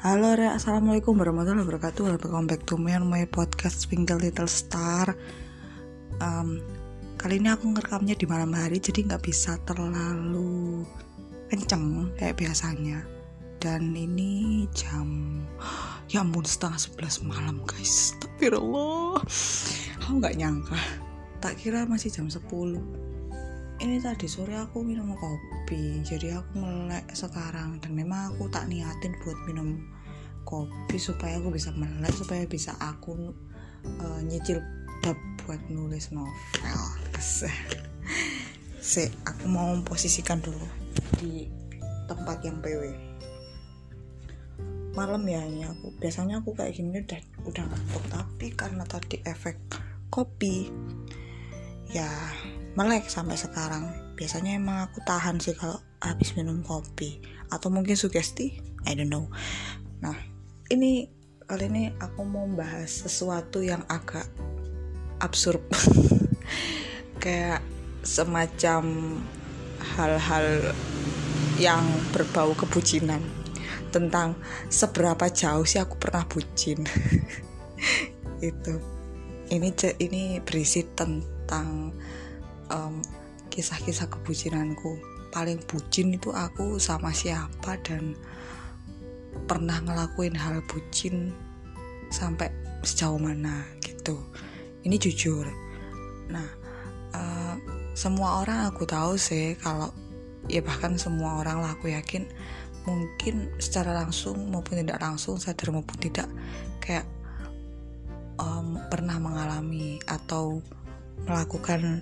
Halo Re, Assalamualaikum warahmatullahi wabarakatuh. Welcome back to me on my podcast Twinkle Little Star. Um, Kali ini aku ngerekamnya di malam hari Jadi nggak bisa terlalu kenceng kayak biasanya. Dan ini jam Ya ampun setengah sebelas malam guys. Astagfirullah. Aku nggak nyangka. Tak kira masih jam 10 ini tadi sore aku minum kopi jadi aku melek sekarang. Dan memang aku tak niatin buat minum kopi supaya aku bisa melek supaya bisa aku uh, nyicil dap buat nulis novel. Se aku mau posisikan dulu di tempat yang PW malam ya ini aku biasanya aku kayak gini udah udah ngantuk. Tapi karena tadi efek kopi ya melek sampai sekarang. Biasanya emang aku tahan sih kalau habis minum kopi. Atau mungkin sugesti? I don't know. Nah ini kali ini aku mau bahas sesuatu yang agak absurd. Kayak semacam hal-hal yang berbau kebucinan. Tentang seberapa jauh sih aku pernah bucin. Itu. Ini ini berisi tentang um, kisah-kisah kebucinanku. Paling bucin itu aku sama siapa dan pernah ngelakuin hal bucin sampai sejauh mana gitu. Ini jujur. Nah uh, semua orang aku tahu sih kalau ya bahkan semua orang lah aku yakin mungkin secara langsung maupun tidak langsung sadar maupun tidak kayak um, pernah mengalami atau melakukan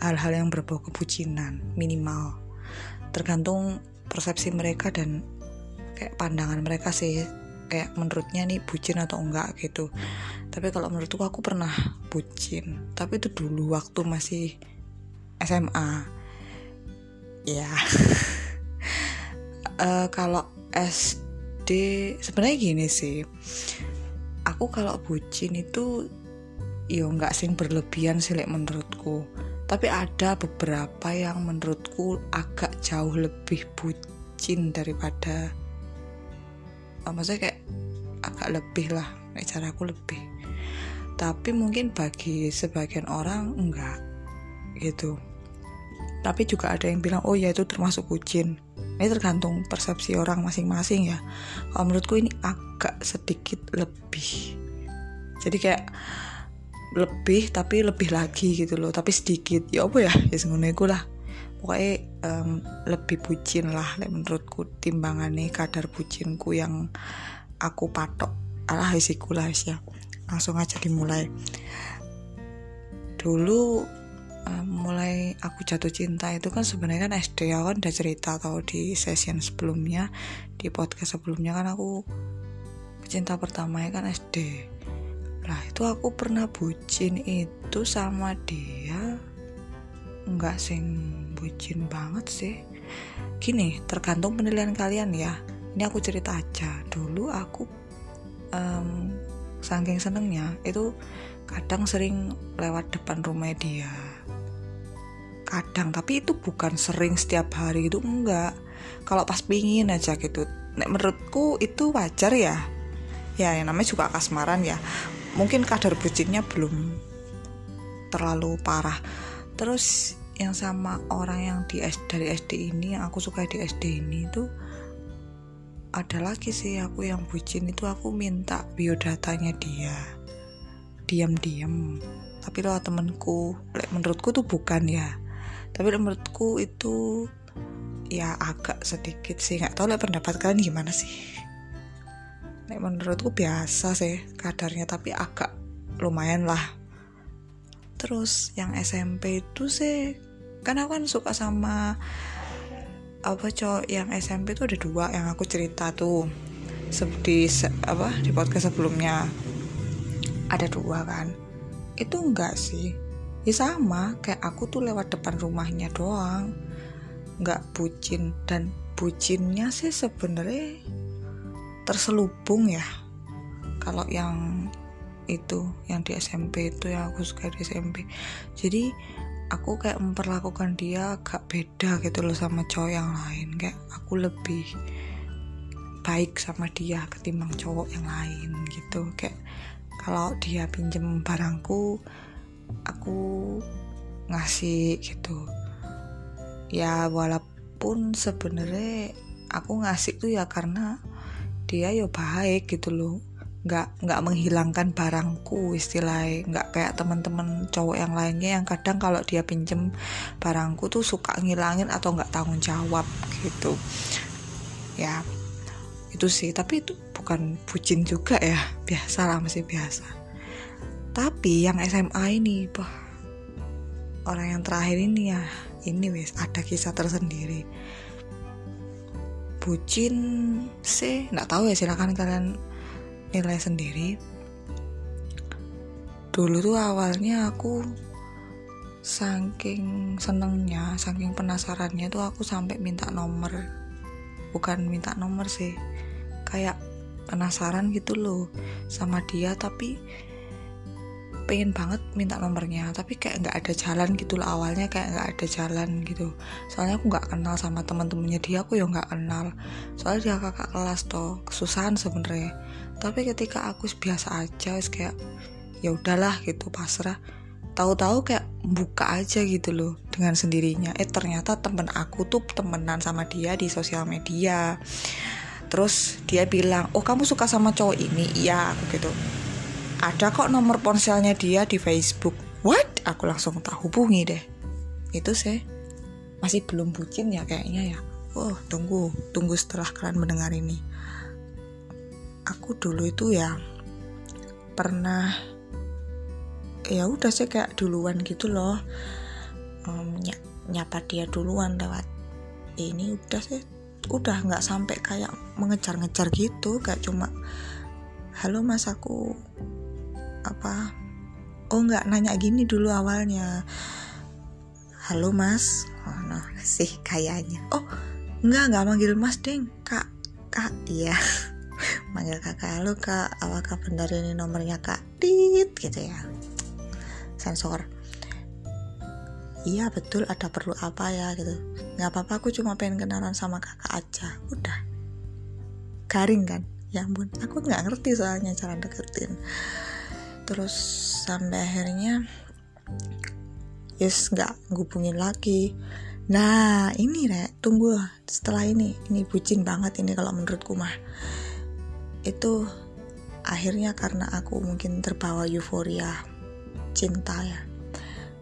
hal-hal yang berbau kebucinan minimal. Tergantung persepsi mereka dan kayak pandangan mereka sih. Kayak menurutnya nih bucin atau enggak gitu. Tapi kalau menurutku aku pernah bucin. Tapi itu dulu waktu masih SMA ya. Uh, kalau SD sebenarnya gini sih. Aku kalau bucin itu yo ya nggak sing berlebihan sih like menurutku tapi ada beberapa yang menurutku agak jauh lebih bucin daripada oh, maksudnya kayak agak lebih lah kayak caraku lebih. Tapi mungkin bagi sebagian orang enggak gitu. Tapi juga ada yang bilang oh ya itu termasuk bucin. Ini tergantung persepsi orang masing-masing ya. Kalau menurutku ini agak sedikit lebih. Jadi kayak lebih tapi lebih lagi gitu loh. Tapi sedikit ya apa ya? Ya sebenarnya lah. Pokoknya um, lebih bucin lah like menurutku timbangannya kadar bucinku yang aku patok. Alah isiku lah ya. Langsung aja dimulai. Dulu um, mulai aku jatuh cinta itu kan sebenarnya kan SD ya kan udah cerita atau di session sebelumnya di podcast sebelumnya kan aku cinta pertamanya kan SD Nah itu aku pernah bucin itu sama dia. Nggak sing bucin banget sih. Gini tergantung penilaian kalian ya. Ini aku cerita aja. Dulu aku um, Saking senengnya Itu kadang sering lewat depan rumah dia. Kadang tapi itu bukan sering setiap hari itu enggak. Kalau pas pingin aja gitu. Menurutku itu wajar ya. Ya yang namanya juga kasmaran ya mungkin kadar bucinnya belum terlalu parah. Terus yang sama orang yang di dari SD ini yang aku suka di SD ini itu ada lagi sih aku yang bucin itu aku minta biodatanya dia. Diam-diam. Tapi lo temenku menurutku tuh bukan ya. Tapi menurutku itu ya agak sedikit sih. Nggak tahu lah pendapat kalian gimana sih Nek menurutku biasa sih kadarnya tapi agak lumayan lah. Terus yang SMP itu sih kan aku kan suka sama apa cowok yang SMP itu ada dua yang aku cerita tuh di apa di podcast sebelumnya. Ada dua kan. Itu enggak sih. Ya sama kayak aku tuh lewat depan rumahnya doang. Nggak bucin dan bucinnya sih sebenarnya terselubung ya. Kalau yang itu yang di SMP itu yang aku suka di SMP jadi aku kayak memperlakukan dia agak beda gitu loh sama cowok yang lain. Kayak aku lebih baik sama dia ketimbang cowok yang lain gitu. Kayak kalau dia pinjem barangku aku ngasih gitu. Ya walaupun sebenarnya aku ngasih tuh ya karena dia ya baik gitu loh. Nggak nggak menghilangkan barangku istilahnya. Nggak kayak teman-teman cowok yang lainnya yang kadang kalau dia pinjem barangku tuh suka ngilangin atau nggak tanggung jawab gitu. Ya itu sih. Tapi itu bukan bucin juga ya. Biasa lah masih biasa. Tapi yang SMA ini bah orang yang terakhir ini ya ini wes ada kisah tersendiri bucin sih? Nggak tahu ya silakan kalian nilai sendiri. Dulu tuh awalnya aku saking senengnya saking penasarannya tuh aku sampai minta nomor. Bukan minta nomor sih kayak penasaran gitu loh sama dia tapi pengen banget minta nomornya tapi kayak nggak ada jalan gitu loh awalnya kayak nggak ada jalan gitu. Soalnya aku nggak kenal sama teman-temannya dia aku ya nggak kenal. Soalnya dia kakak kelas toh kesusahan sebenarnya. Tapi ketika aku biasa aja kayak ya udahlah gitu pasrah. Tahu-tahu kayak buka aja gitu loh dengan sendirinya. Eh ternyata temen aku tuh temenan sama dia di sosial media. Terus dia bilang oh kamu suka sama cowok ini? Iya aku gitu ada kok nomor ponselnya dia di Facebook. What? Aku langsung tak hubungi deh. Itu sih. Masih belum bucin ya kayaknya ya. Oh tunggu. Tunggu setelah kalian mendengar ini. Aku dulu itu ya pernah ya udah sih kayak duluan gitu loh. Um, ny nyapa dia duluan lewat ini udah sih. Udah nggak sampai kayak mengejar-ngejar gitu kayak cuma halo mas aku apa oh nggak nanya gini dulu awalnya. Halo mas. Oh no sih kayaknya. Oh nggak nggak manggil mas ding. Kak kak. Iya. Manggil kakak halo kak. Apakah benar ini nomornya kak tit gitu ya. Sensor. Iya betul ada perlu apa ya? Gitu. Nggak apa-apa aku cuma pengen kenalan sama kakak aja. Udah. Garing kan? Ya ampun aku nggak ngerti soalnya cara deketin terus sampai akhirnya yes nggak ngubungin lagi. Nah ini rek tunggu. Setelah ini ini bucin banget ini kalau menurutku mah. Itu akhirnya karena aku mungkin terbawa euforia cinta ya.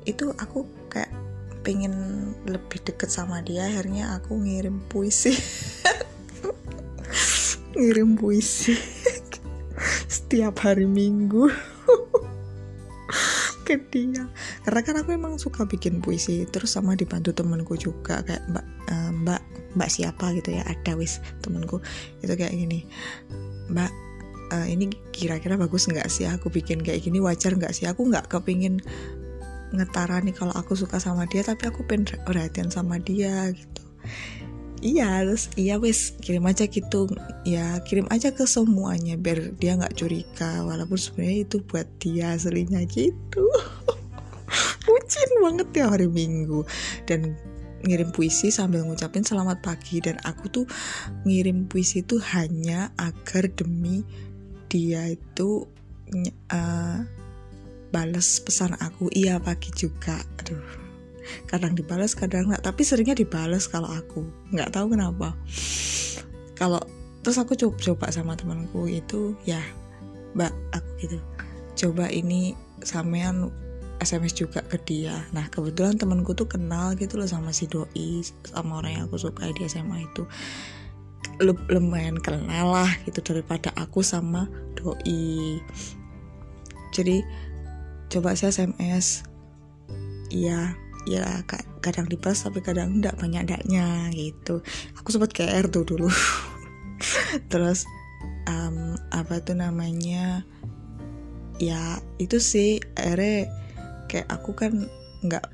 Itu aku kayak pengen lebih deket sama dia akhirnya aku ngirim puisi. Ngirim puisi. Setiap hari minggu ke dia. Karena kan aku emang suka bikin puisi terus sama dibantu temenku juga kayak mbak uh, mbak mbak siapa gitu ya ada wis temenku itu kayak gini mbak uh, ini kira-kira bagus nggak sih aku bikin kayak gini? Wajar nggak sih? Aku nggak kepingin ngetarani kalau aku suka sama dia tapi aku pengen perhatian sama dia gitu iya terus iya wes kirim aja gitu. Ya kirim aja ke semuanya biar dia nggak curiga. Walaupun sebenarnya itu buat dia aslinya gitu. Bucin banget ya hari minggu. Dan ngirim puisi sambil ngucapin selamat pagi. Dan aku tuh ngirim puisi itu hanya agar demi dia itu uh, balas pesan aku. Iya pagi juga. Aduh kadang dibalas kadang nggak tapi seringnya dibalas kalau aku. Nggak tahu kenapa. Kalau terus aku coba coba sama temanku itu ya mbak aku gitu. Coba ini sampean SMS juga ke dia. Nah kebetulan temanku tuh kenal gitu loh sama si doi sama orang yang aku suka di SMA itu. Lumayan kenal lah gitu daripada aku sama doi. Jadi coba saya SMS iya ya kadang dibalas tapi kadang enggak banyak enggaknya gitu. Aku sempat KR tuh dulu. Terus um, apa tuh namanya ya itu sih akhirnya kayak aku kan nggak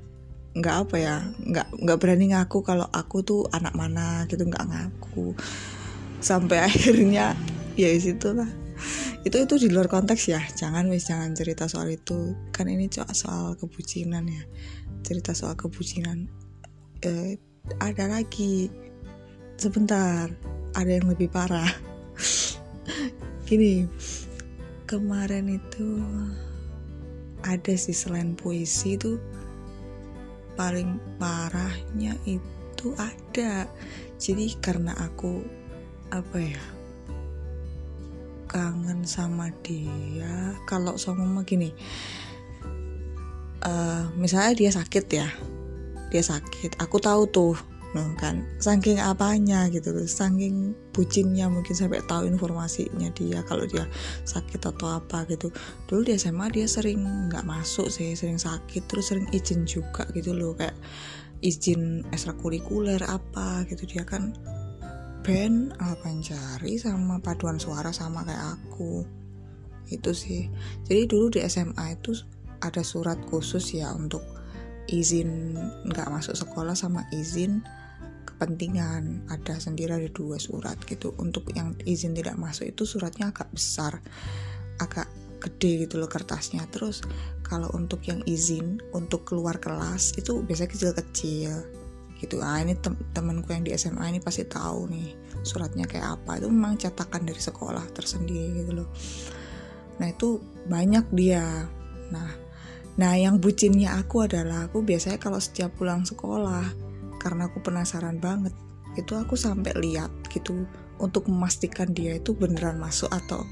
nggak apa ya nggak nggak berani ngaku kalau aku tuh anak mana gitu nggak ngaku. Sampai akhirnya ya lah. Itu itu di luar konteks ya jangan wis jangan cerita soal itu. Kan ini soal kebucinan ya cerita soal kebucinan eh, ada lagi. Sebentar ada yang lebih parah. Gini kemarin itu ada sih selain puisi itu paling parahnya itu ada. Jadi karena aku apa ya kangen sama dia kalau sama gini uh, misalnya dia sakit ya. Dia sakit. Aku tahu tuh no, kan. Saking apanya gitu loh. Saking bucinnya mungkin sampai tahu informasinya dia kalau dia sakit atau apa gitu. Dulu di SMA dia sering nggak masuk sih sering sakit terus sering izin juga gitu loh. Kayak izin ekstrakurikuler apa gitu. Dia kan band Alpancari sama paduan suara sama kayak aku. Itu sih. Jadi dulu di SMA itu ada surat khusus ya untuk izin nggak masuk sekolah sama izin kepentingan. Ada sendiri ada dua surat gitu. Untuk yang izin tidak masuk itu suratnya agak besar agak gede gitu loh kertasnya. Terus kalau untuk yang izin untuk keluar kelas itu biasanya kecil-kecil gitu. Ah ini tem temanku yang di SMA ini pasti tahu nih suratnya kayak apa. Itu memang cetakan dari sekolah tersendiri gitu loh. Nah itu banyak dia. Nah nah yang bucinnya aku adalah aku biasanya kalau setiap pulang sekolah karena aku penasaran banget itu aku sampai lihat gitu untuk memastikan dia itu beneran masuk atau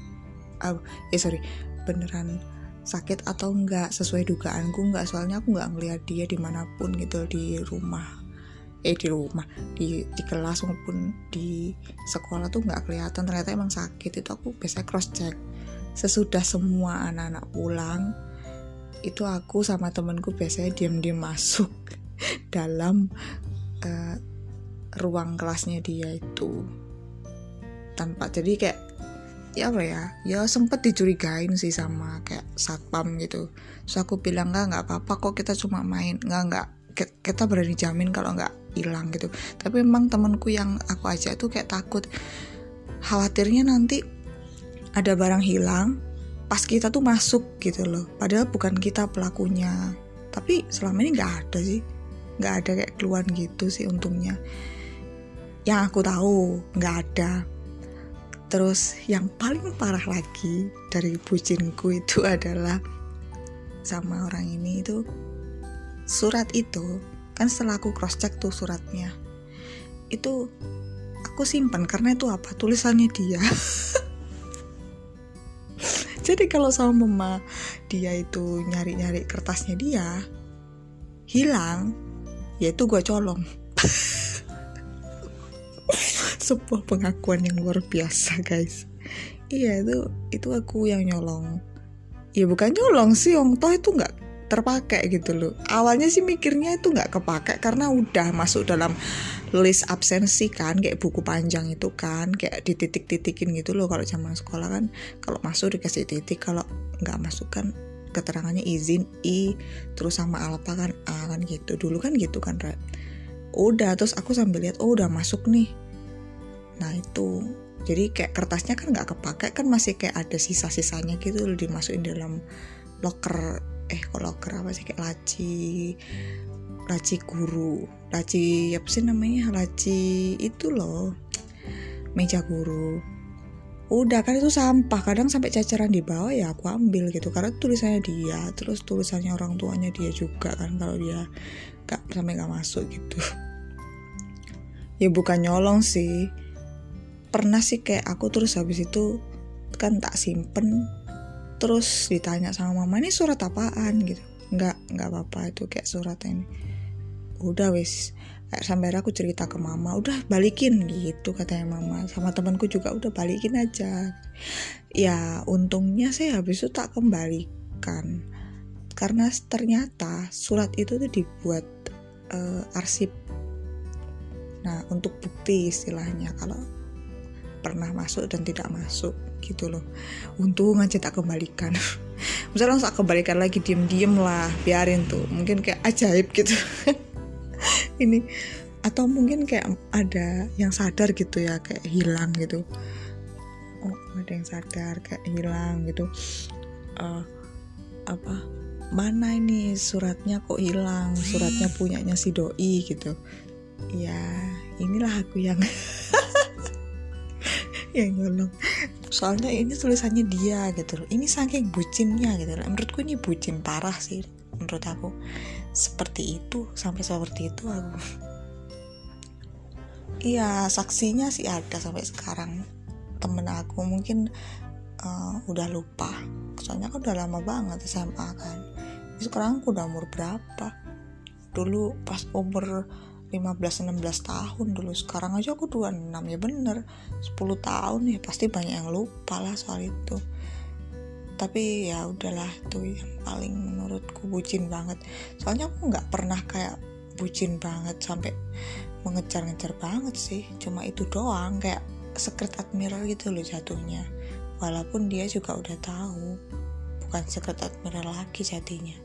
uh, eh sorry beneran sakit atau enggak sesuai dugaanku enggak soalnya aku nggak ngeliat dia di mana pun gitu di rumah eh di rumah di di kelas maupun di sekolah tuh nggak kelihatan ternyata emang sakit itu aku biasanya cross check sesudah semua anak-anak pulang itu aku sama temenku biasanya diam-diam masuk dalam uh, ruang kelasnya dia itu. Tanpa jadi kayak ya apa ya ya sempet dicurigain sih sama kayak satpam gitu. So aku bilang nggak nggak apa-apa kok kita cuma main. Nggak nggak kita berani jamin kalau nggak hilang gitu. Tapi memang temanku yang aku ajak tuh kayak takut. Khawatirnya nanti ada barang hilang pas kita tuh masuk gitu loh. Padahal bukan kita pelakunya. Tapi selama ini nggak ada sih. Nggak ada kayak keluhan gitu sih untungnya. Yang aku tahu nggak ada. Terus yang paling parah lagi dari bucinku itu adalah sama orang ini itu surat itu kan setelah aku cross check tuh suratnya. Itu aku simpan karena itu apa? Tulisannya dia jadi kalau sama mama dia itu nyari-nyari kertasnya dia hilang yaitu gue colong. Sebuah pengakuan yang luar biasa guys. Iya itu itu aku yang nyolong. Ya bukan nyolong sih om toh itu nggak terpakai gitu loh. Awalnya sih mikirnya itu nggak kepakai karena udah masuk dalam list absensi kan kayak buku panjang itu kan kayak dititik-titikin gitu loh kalau zaman sekolah kan. Kalau masuk dikasih titik kalau nggak masuk kan keterangannya izin i terus sama alpa kan a kan gitu. Dulu kan gitu kan Red udah terus aku sambil lihat oh udah masuk nih. Nah itu. Jadi kayak kertasnya kan nggak kepakai kan masih kayak ada sisa-sisanya gitu loh dimasukin dalam locker eh kalau apa sih kayak laci laci guru laci apa sih namanya laci itu loh meja guru. Udah kan itu sampah kadang sampai cacaran di bawah ya aku ambil gitu karena tulisannya dia terus tulisannya orang tuanya dia juga kan kalau dia gak sampai gak masuk gitu. Ya bukan nyolong sih. Pernah sih kayak aku terus habis itu kan tak simpen terus ditanya sama mama ini surat apaan? Gitu. Nggak nggak apa-apa itu kayak surat ini. Udah wis. Kayak sampai aku cerita ke mama udah balikin gitu katanya mama. Sama temanku juga udah balikin aja. Ya untungnya saya habis itu tak kembalikan. Karena ternyata surat itu tuh dibuat uh, arsip. Nah untuk bukti istilahnya kalau pernah masuk dan tidak masuk gitu loh. Untung aja tak kembalikan. Misalnya langsung tak kembalikan lagi diem-diem lah biarin tuh. Mungkin kayak ajaib gitu. Ini. Atau mungkin kayak ada yang sadar gitu ya kayak hilang gitu. Oh ada yang sadar kayak hilang gitu. Uh, apa? Mana ini suratnya kok hilang? Suratnya punyanya si doi gitu. Ya inilah aku yang yang nyolong soalnya ini tulisannya dia gitu loh. Ini saking bucinnya gitu loh. Menurutku ini bucin parah sih menurut aku. Seperti itu sampai seperti itu aku. Iya saksinya sih ada sampai sekarang. Temen aku mungkin uh, udah lupa. Soalnya kan udah lama banget SMA kan. Sekarang aku udah umur berapa? Dulu pas umur 15-16 tahun dulu. Sekarang aja aku 26 ya bener. 10 tahun ya pasti banyak yang lupa lah soal itu. Tapi ya udahlah itu yang paling menurutku bucin banget. Soalnya aku nggak pernah kayak bucin banget sampai mengejar-ngejar banget sih. Cuma itu doang kayak secret admirer gitu loh jatuhnya. Walaupun dia juga udah tahu bukan secret admirer lagi jadinya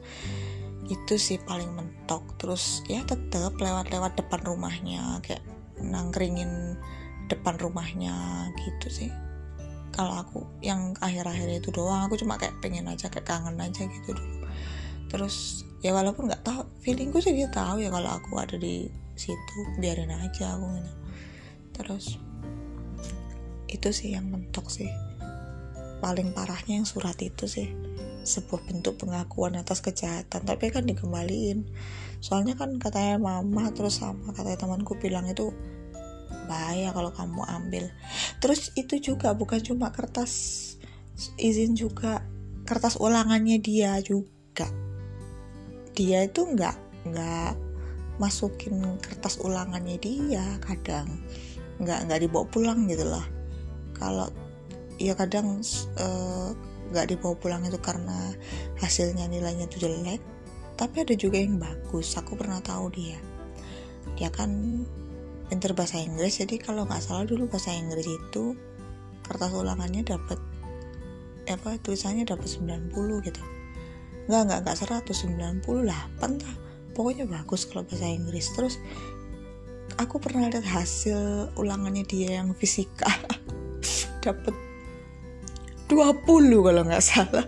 itu sih paling mentok. Terus ya tetep lewat-lewat depan rumahnya kayak nangkringin depan rumahnya gitu sih. Kalau aku yang akhir-akhir itu doang aku cuma kayak pengen aja kayak kangen aja gitu dulu. Terus ya walaupun nggak tahu feelingku sih dia tahu ya kalau aku ada di situ biarin aja aku gitu. Terus itu sih yang mentok sih. Paling parahnya yang surat itu sih sebuah bentuk pengakuan atas kejahatan tapi kan dikembaliin. Soalnya kan katanya mama terus sama katanya temanku bilang itu bahaya kalau kamu ambil. Terus itu juga bukan cuma kertas izin juga kertas ulangannya dia juga. Dia itu nggak nggak masukin kertas ulangannya dia kadang. Nggak nggak dibawa pulang gitu loh kalau ya kadang uh, nggak dibawa pulang itu karena hasilnya nilainya itu jelek. Tapi ada juga yang bagus aku pernah tahu dia. Dia kan pinter bahasa Inggris jadi kalau nggak salah dulu bahasa Inggris itu kertas ulangannya dapat apa tulisannya dapat 90 gitu. Nggak nggak nggak 198 lah. Pokoknya bagus kalau bahasa Inggris. Terus aku pernah lihat hasil ulangannya dia yang fisika. Dapat 20 kalau nggak salah.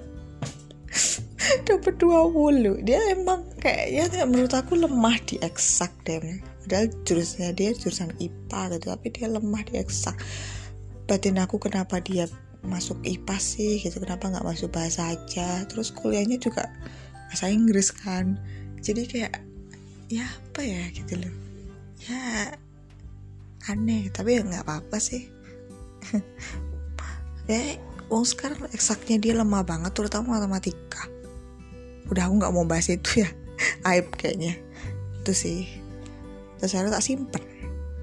Dapat 20 dia emang kayaknya menurut aku lemah di eksak deh. Padahal jurusannya dia jurusan IPA gitu tapi dia lemah di eksak. Batin aku kenapa dia masuk IPA sih gitu kenapa nggak masuk bahasa aja? Terus kuliahnya juga bahasa Inggris kan. Jadi kayak ya apa ya gitu loh. Ya aneh tapi ya nggak apa-apa sih. Ya Wong sekarang eksaknya dia lemah banget terutama matematika. Udah aku nggak mau bahas itu ya. Aib kayaknya. Itu sih. Terus saya tak simpen.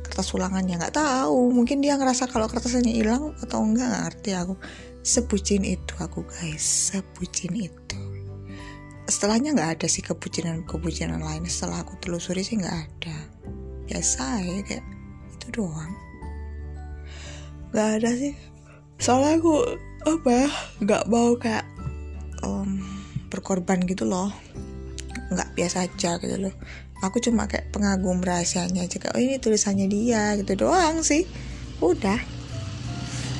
Kertas ulangannya nggak tahu. Mungkin dia ngerasa kalau kertasnya hilang atau enggak nggak ngerti aku. Sebucin itu aku guys. Sebucin itu. Setelahnya nggak ada sih kebucinan kebucinan lain. Setelah aku telusuri sih nggak ada. Biasa ya kayak itu doang. Nggak ada sih. Soalnya aku apa ya? Nggak mau kayak um, berkorban gitu loh. Nggak biasa aja gitu loh. Aku cuma kayak pengagum rahasianya aja kayak oh ini tulisannya dia gitu doang sih. Udah.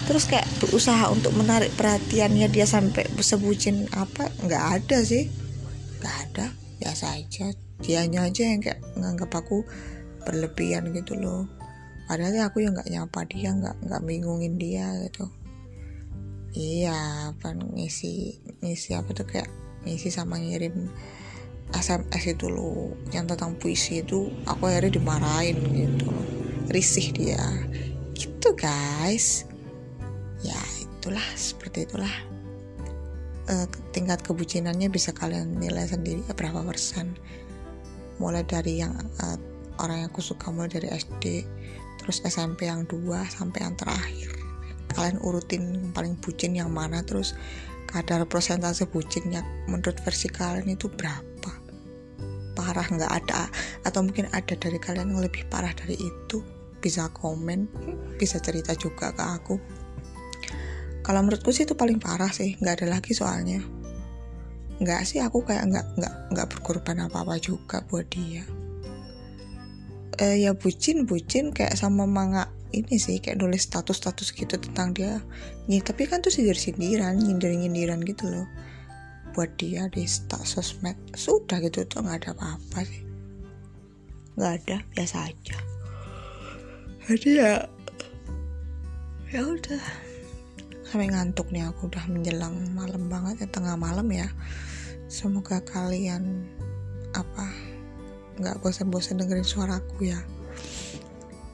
Terus kayak berusaha untuk menarik perhatiannya dia sampai sebutin apa nggak ada sih. Nggak ada. Biasa aja. Dianya aja yang kayak nganggap aku berlebihan gitu loh. Padahal aku yang nggak nyapa dia nggak nggak bingungin dia gitu iya apa ngisi ngisi apa tuh kayak ngisi sama ngirim SMS itu loh. Yang tentang puisi itu aku akhirnya dimarahin gitu risih dia. Gitu guys. Ya itulah seperti itulah. Uh, tingkat kebucinannya bisa kalian nilai sendiri berapa persen. Mulai dari yang uh, orang yang aku suka mulai dari SD terus SMP yang dua sampai yang terakhir kalian urutin paling bucin yang mana terus kadar persentase bucinnya menurut versi kalian itu berapa? Parah nggak ada? Atau mungkin ada dari kalian yang lebih parah dari itu? Bisa komen bisa cerita juga ke aku. Kalau menurutku sih itu paling parah sih nggak ada lagi soalnya. Nggak sih aku kayak nggak nggak nggak berkorban apa apa juga buat dia. Eh, ya bucin bucin kayak sama manga ini sih kayak nulis status-status gitu tentang dia. Nih tapi kan tuh sindir-sindiran nyindir-nyindiran gitu loh. Buat dia di sosmed. Sudah gitu tuh nggak ada apa-apa sih. Nggak ada biasa aja. Jadi ya ya udah. Sampai ngantuk nih aku udah menjelang malam banget ya tengah malam ya. Semoga kalian apa nggak bosan-bosan dengerin suaraku ya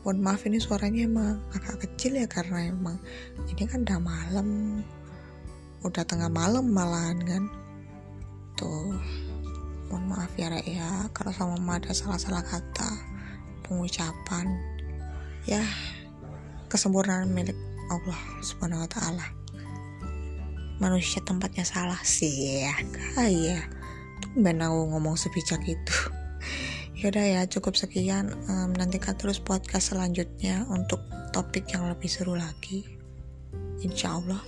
mohon maaf ini suaranya emang agak kecil ya karena emang ini kan udah malam. Udah tengah malam malahan kan. Tuh mohon maaf ya Rek ya. Kalau sama mama ada salah-salah kata pengucapan ya kesempurnaan milik Allah subhanahu wa ta'ala. Manusia tempatnya salah sih ya. Kayak tumben aku ngomong sebijak itu yaudah ya cukup sekian. Nantikan terus podcast selanjutnya untuk topik yang lebih seru lagi. Insya Allah.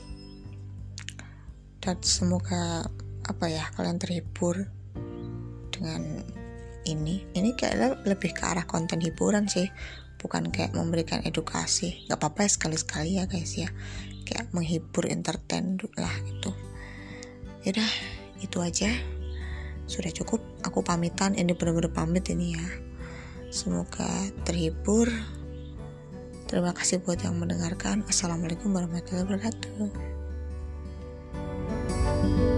Dan semoga apa ya kalian terhibur dengan ini. Ini kayaknya lebih ke arah konten hiburan sih bukan kayak memberikan edukasi. Nggak apa-apa ya sekali-sekali ya guys ya. Kayak menghibur entertain lah itu yaudah itu aja sudah cukup aku pamitan. Ini benar-benar pamit ini ya. Semoga terhibur. Terima kasih buat yang mendengarkan. Assalamualaikum warahmatullahi wabarakatuh. thank you